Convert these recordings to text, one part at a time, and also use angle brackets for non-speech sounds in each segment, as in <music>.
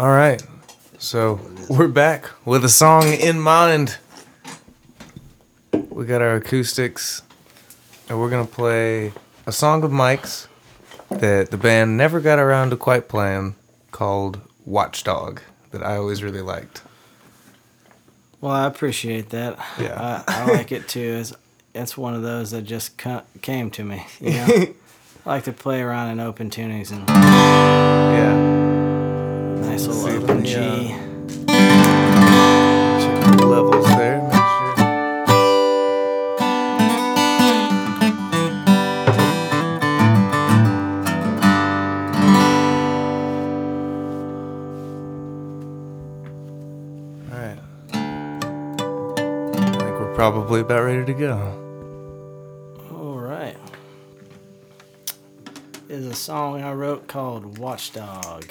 All right. So we're back with a song in mind. We got our acoustics, and we're gonna play a song of Mike's that the band never got around to quite playing, called "Watchdog," that I always really liked. Well, I appreciate that. Yeah. I, I like it too. It's, it's one of those that just co- came to me. You know, <laughs> I like to play around in open tunings and Yeah. Nice little See, open yeah. G. Check the levels there. All right. I think we're probably about ready to go. All right. Is a song I wrote called Watchdog.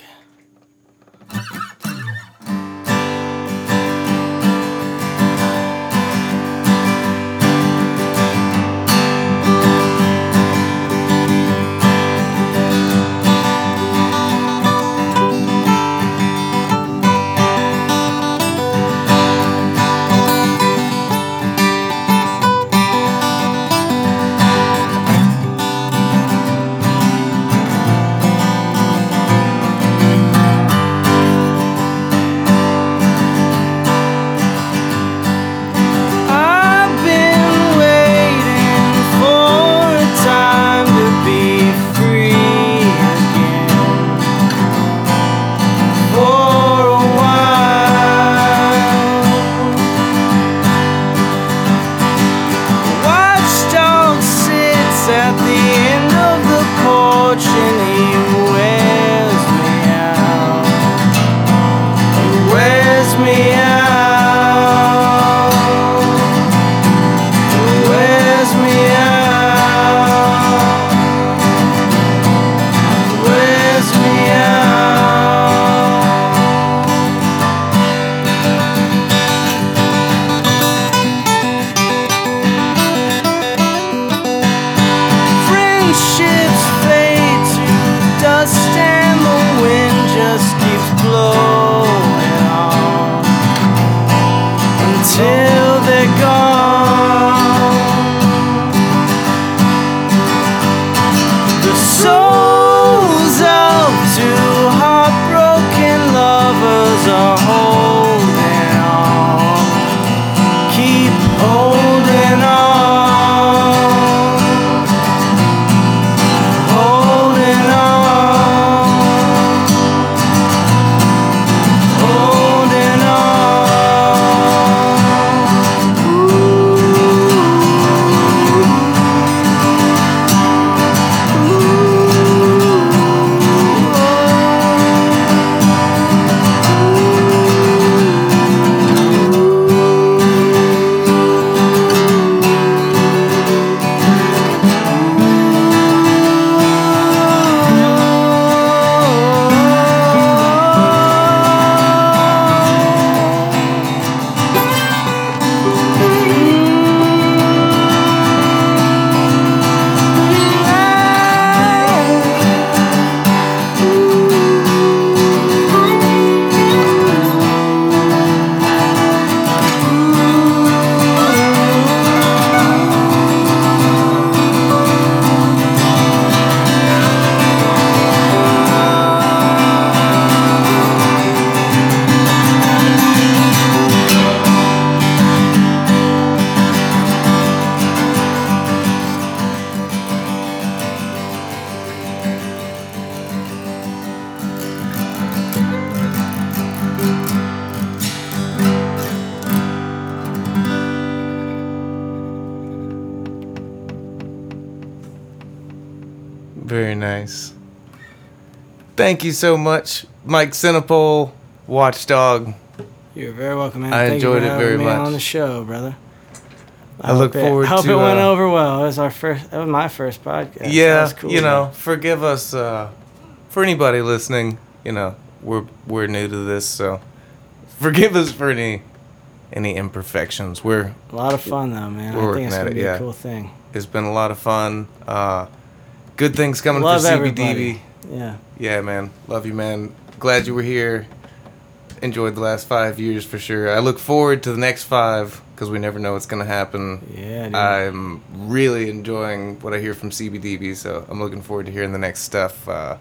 Thank you so much, Mike Sinopole, Watchdog. You're very welcome, man. I Thank enjoyed you it very me much. on the show, brother. I look hope it- forward hope to, it went uh, over well. It was our first. It was my first podcast. Yeah, was cool, you know, man. forgive us uh, for anybody listening. You know, we're we're new to this, so forgive us for any any imperfections. We're a lot of fun though, man. We're I think it's gonna it, be yeah. a cool thing. it's been a lot of fun. Uh, good things coming Love for CBDB. everybody. Yeah. Yeah, man. Love you, man. Glad you were here. enjoyed the last five years for sure. I look forward to the next five because we never know what's going to happen. Yeah, dude. I'm really enjoying what I hear from CBDB, so I'm looking forward to hearing the next stuff uh,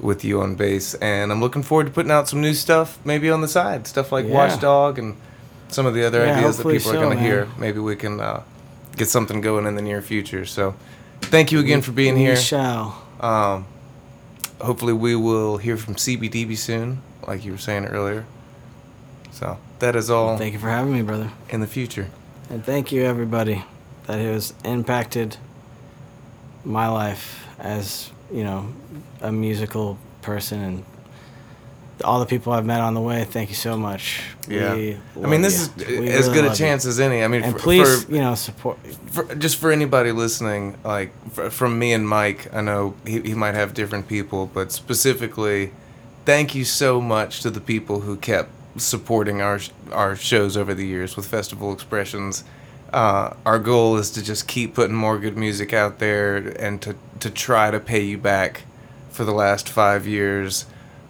with you on bass. And I'm looking forward to putting out some new stuff, maybe on the side, stuff like Yeah. Watchdog and some of the other Yeah, ideas that people are going to hear. Maybe we can uh, get something going in the near future. So, thank you again for being we here. shall. Um, hopefully, we will hear from CBDB soon, like you were saying earlier. So that is all Thank you for having me, brother. in the future. And thank you, everybody, that has impacted my life as, you know, a musical person and all the people I've met on the way. Thank you so much. Yeah, We I mean, this you. is We as really good a love you. chance as any. I mean, And for, please, for, you know, support. for just for anybody listening, like fr from me and Mike, I know he, he might have different people, but specifically, thank you so much to the people who kept supporting our our shows over the years with Festival Expressions. Uh, our goal is to just keep putting more good music out there and to to try to pay you back for the last five years.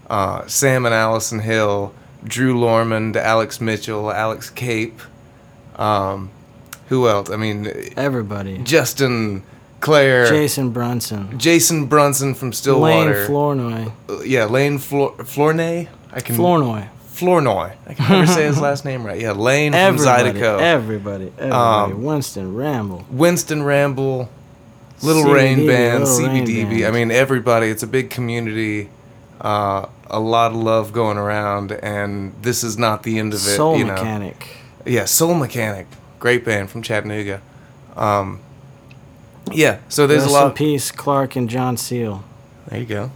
Uh, Sam and Allison Hill, Drew Lormond, Alex Mitchell, Alex Cape. Um, who else? I mean, Everybody. Justin, Claire, Jason Brunson. Jason Brunson from Stillwater. Lane Flournoy. Uh, yeah, Lane Flor- Flornay. I can Flournoy. Flournoy. I can never say his last name right. Yeah, Lane from Everybody. Zydeco. Everybody. Everybody. Um, Winston Ramble. Winston Ramble, Little CBDB, Rain Band, CBDB. I mean, everybody. It's a big community. Uh, a lot of love going around, and this is not the end of it. Soul you know. Mechanic. Yeah, Soul Mechanic, great band from Chattanooga. Um, yeah, so there's Rest a lot. in peace, Clark and John Seal. There you go.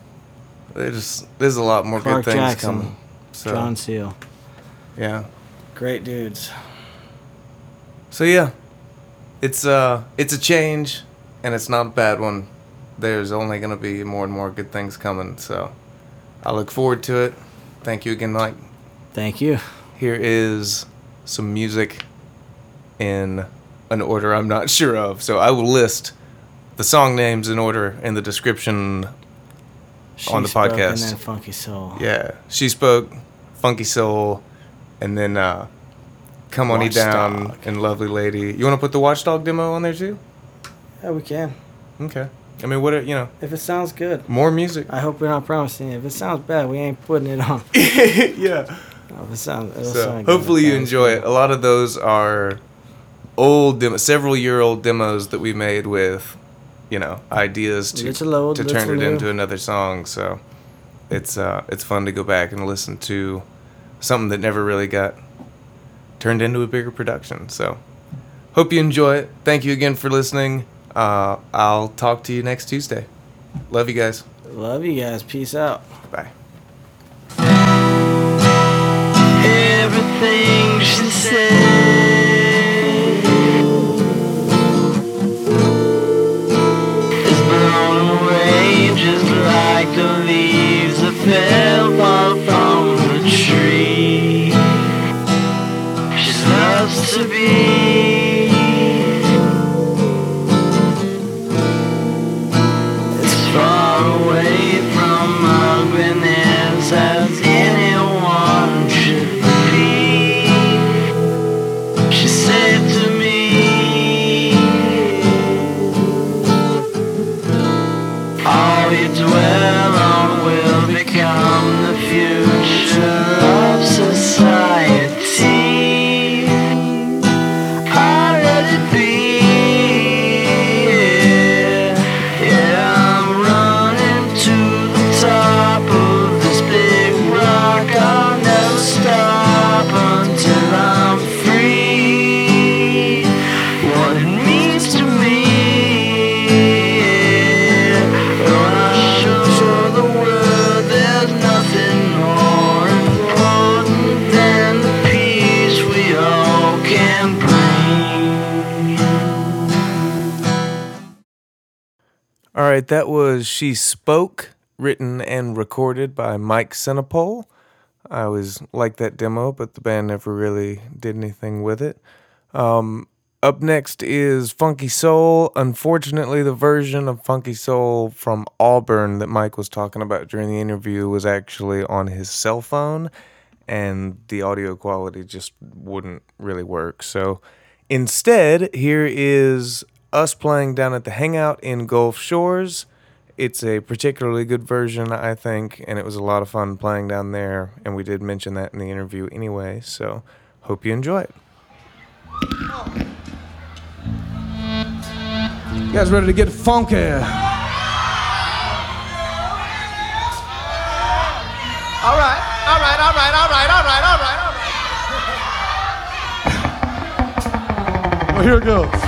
There's there's a lot more Clark good things Jackson. coming. So John Seal. yeah, Great dudes. so yeah, it's uh it's a change, and it's not a bad one. There's only gonna be more and more good things coming. So I look forward to it. Thank you again, Mike. Thank you. Here is some music in an order I'm not sure of. So I will list the song names in order in the description. On the She Spoke podcast. And then Funky Soul. Yeah, she spoke, Funky Soul, and then uh, Come On E Down and Lovely Lady. You want to put the Watchdog demo on there too? Yeah, we can. Okay. I mean, what are, you know, If it sounds good. more music. I hope we're not promising it. If it sounds bad, we ain't putting it on. <laughs> yeah. No, if it sounds, it'll So sound hopefully you enjoy good. it. A lot of those are old, demo, several year old demos that we made with, you know, ideas to old, to turn it new. into another song. So it's uh it's fun to go back and listen to something that never really got turned into a bigger production. So hope you enjoy it. Thank you again for listening. Uh, I'll talk to you next Tuesday. Love you guys. Love you guys. Peace out. Bye. Everything she said is blown away just like the leaves that fell That was She Spoke, written and recorded by Mike Sinopole. I always liked that demo, but the band never really did anything with it. Um, up next is Funky Soul. Unfortunately, the version of Funky Soul from Auburn that Mike was talking about during the interview was actually on his cell phone, and the audio quality just wouldn't really work. So instead, here is us playing down at the Hangout in Gulf Shores. It's a particularly good version, I think, and it was a lot of fun playing down there. And we did mention that in the interview anyway, so hope you enjoy it. You guys ready to get funky? All right, all right, all right, all right, all right, all right, all right. well, here it goes.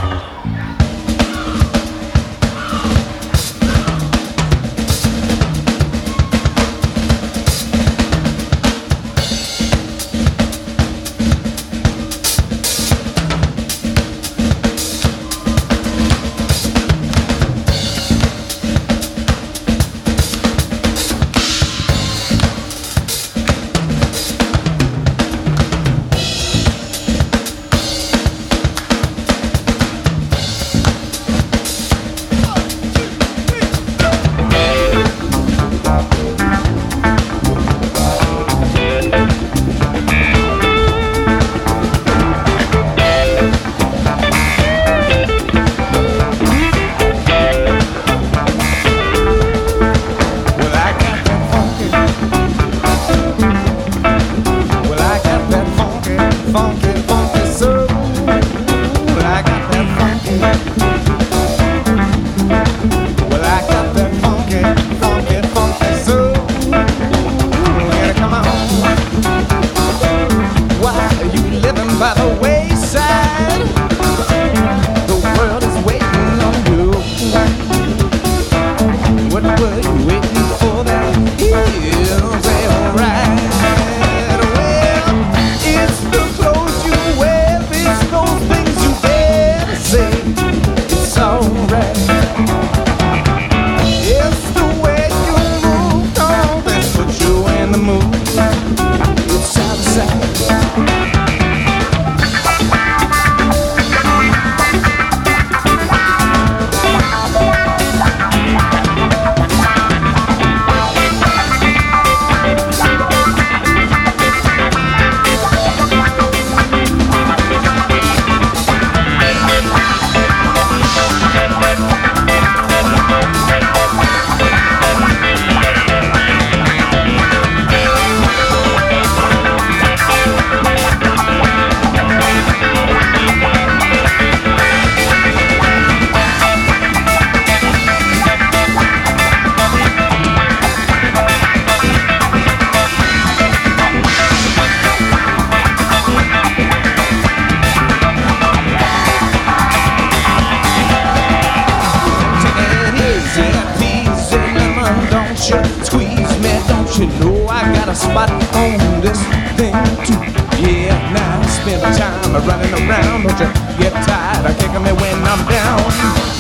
me when I'm down.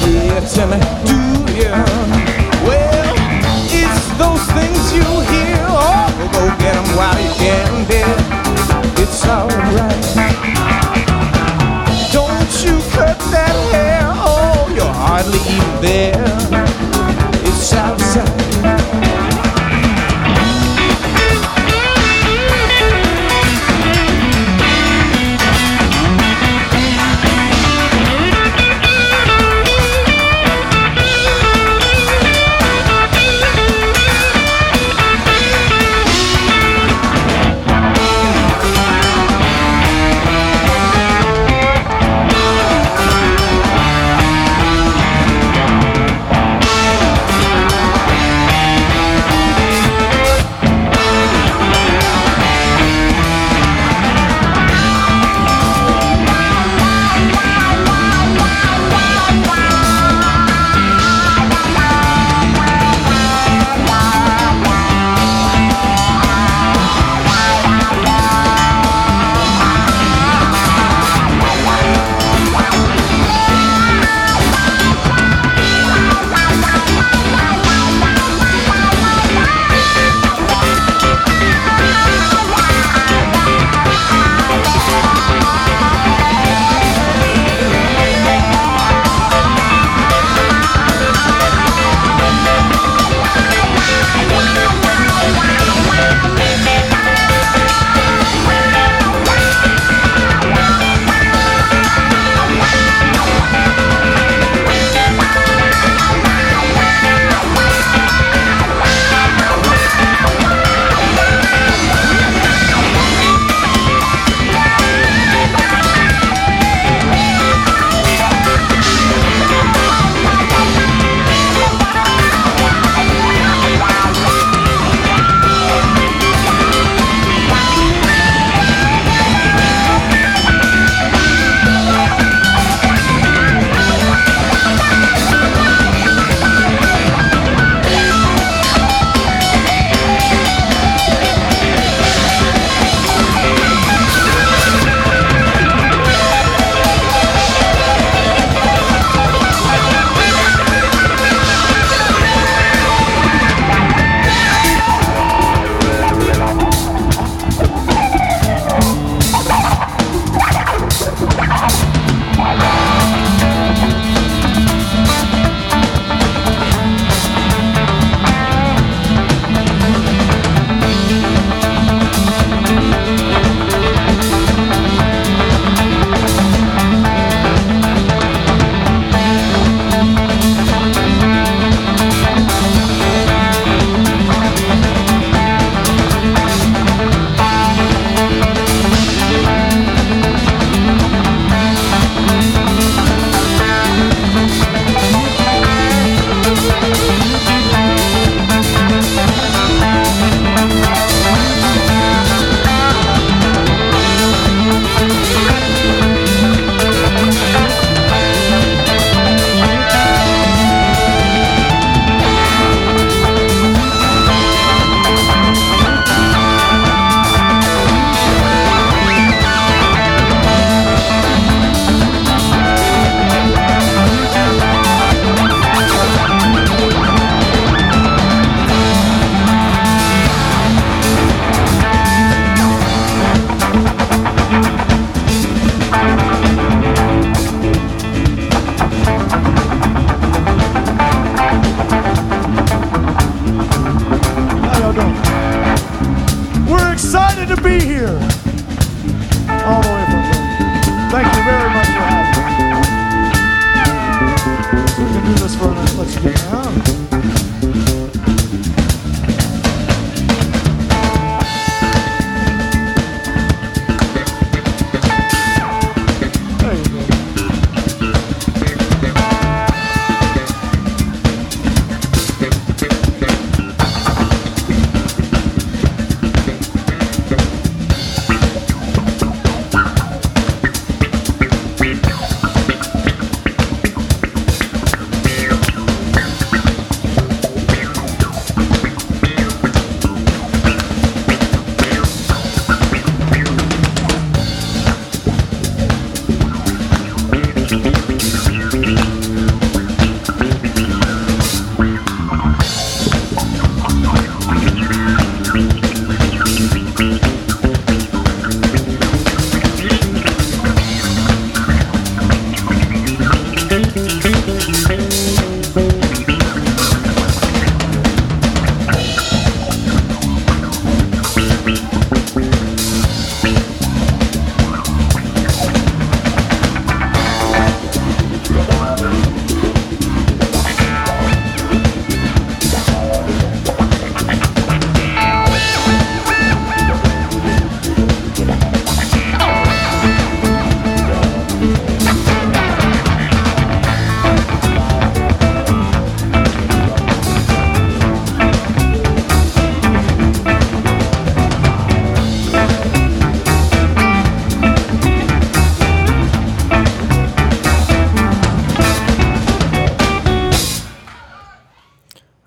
Yeah, tell me, do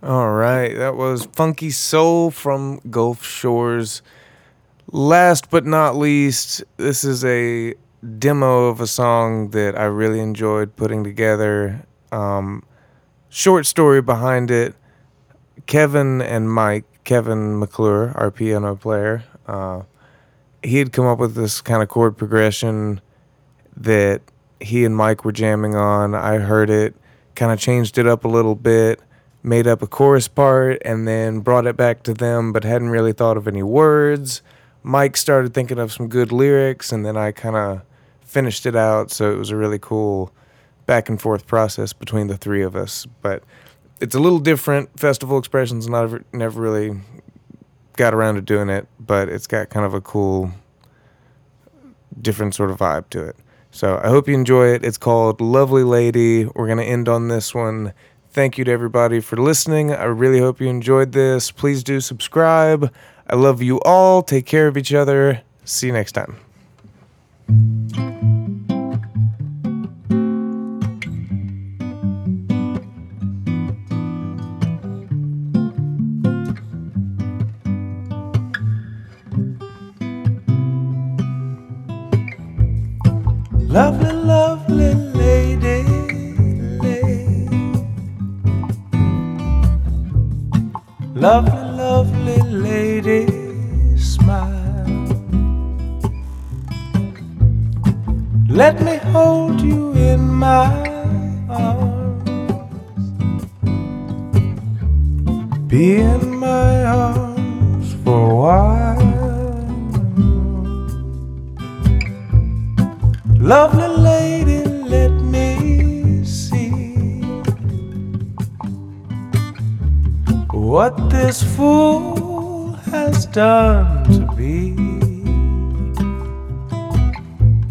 All right, that was Funky Soul from Gulf Shores. Last but not least, this is a demo of a song that I really enjoyed putting together. Um, short story behind it Kevin and Mike, Kevin McClure, our piano player, uh, he had come up with this kind of chord progression that he and Mike were jamming on. I heard it, kind of changed it up a little bit, made up a chorus part, and then brought it back to them, but hadn't really thought of any words. Mike started thinking of some good lyrics, and then I kind of finished it out. So it was a really cool back and forth process between the three of us. But it's a little different. Festival Expressions never never really got around to doing it, but it's got kind of a cool, different sort of vibe to it. So I hope you enjoy it. It's called Lovely Lady. We're going to end on this one. Thank you to everybody for listening. I really hope you enjoyed this. Please do subscribe. I love you all. Take care of each other. See you next time. Let me hold you in my arms. Be in my arms for a while. Lovely lady, let me see what this fool has done to me.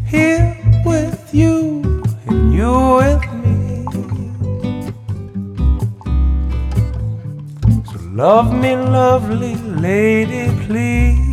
Here love me, lovely lady, please.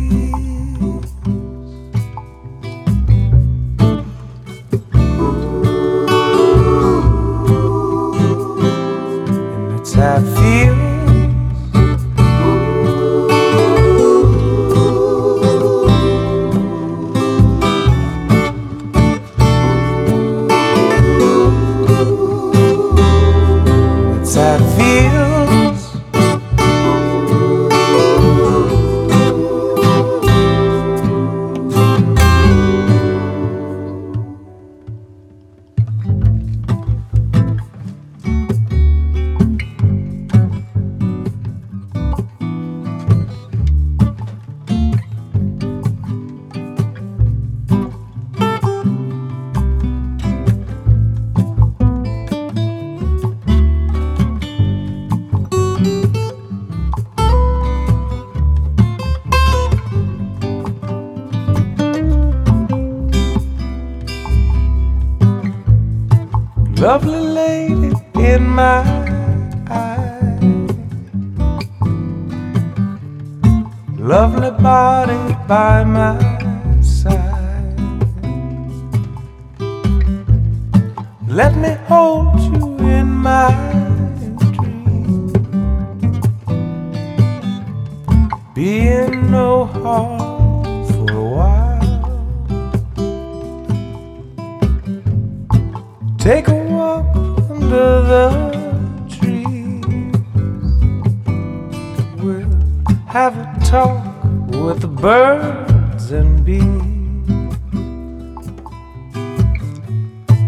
Have a talk with the birds and bees.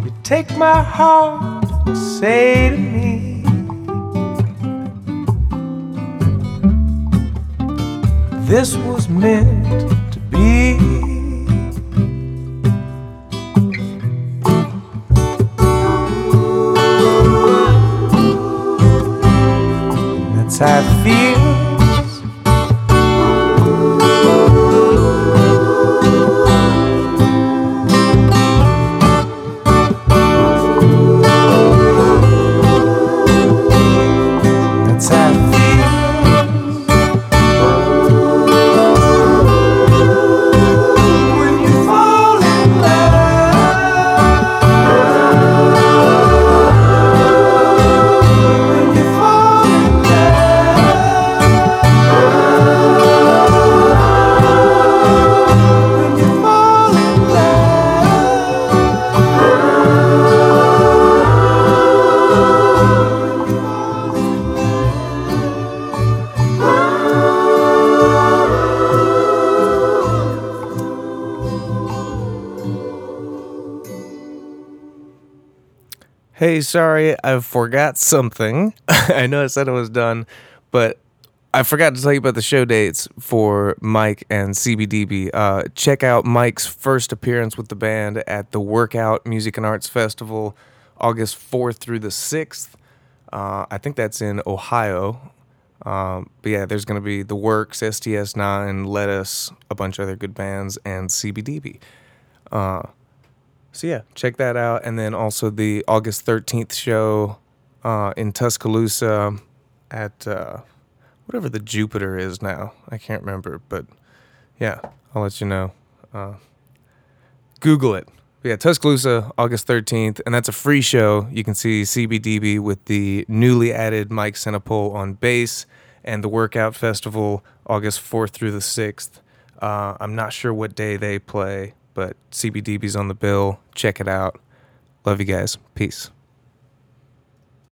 You take my heart and say to me, This was meant to be. Sorry, I forgot something. <laughs> I know I said it was done, but I forgot to tell you about the show dates for Mike and CBDB. Uh, check out Mike's first appearance with the band at the Werk Out Music and Arts Festival, August 4th through the 6th. Uh, I think that's in Ohio. Um, but yeah, there's going to be The Werks, STS9, Lettuce, a bunch of other good bands, and CBDB. Uh, so yeah, check that out. And then also the August 13th show uh, in Tuscaloosa at uh, whatever the Jupiter is now. I can't remember, but yeah, I'll let you know. Uh, Google it. But yeah, Tuscaloosa, August 13th, and that's a free show. You can see CBDB with the newly added Mike Sinopole on bass and the Werk Out Festival, August 4th through the 6th. Uh, I'm not sure what day they play, but CBDB's on the bill. Check it out. Love you guys. Peace.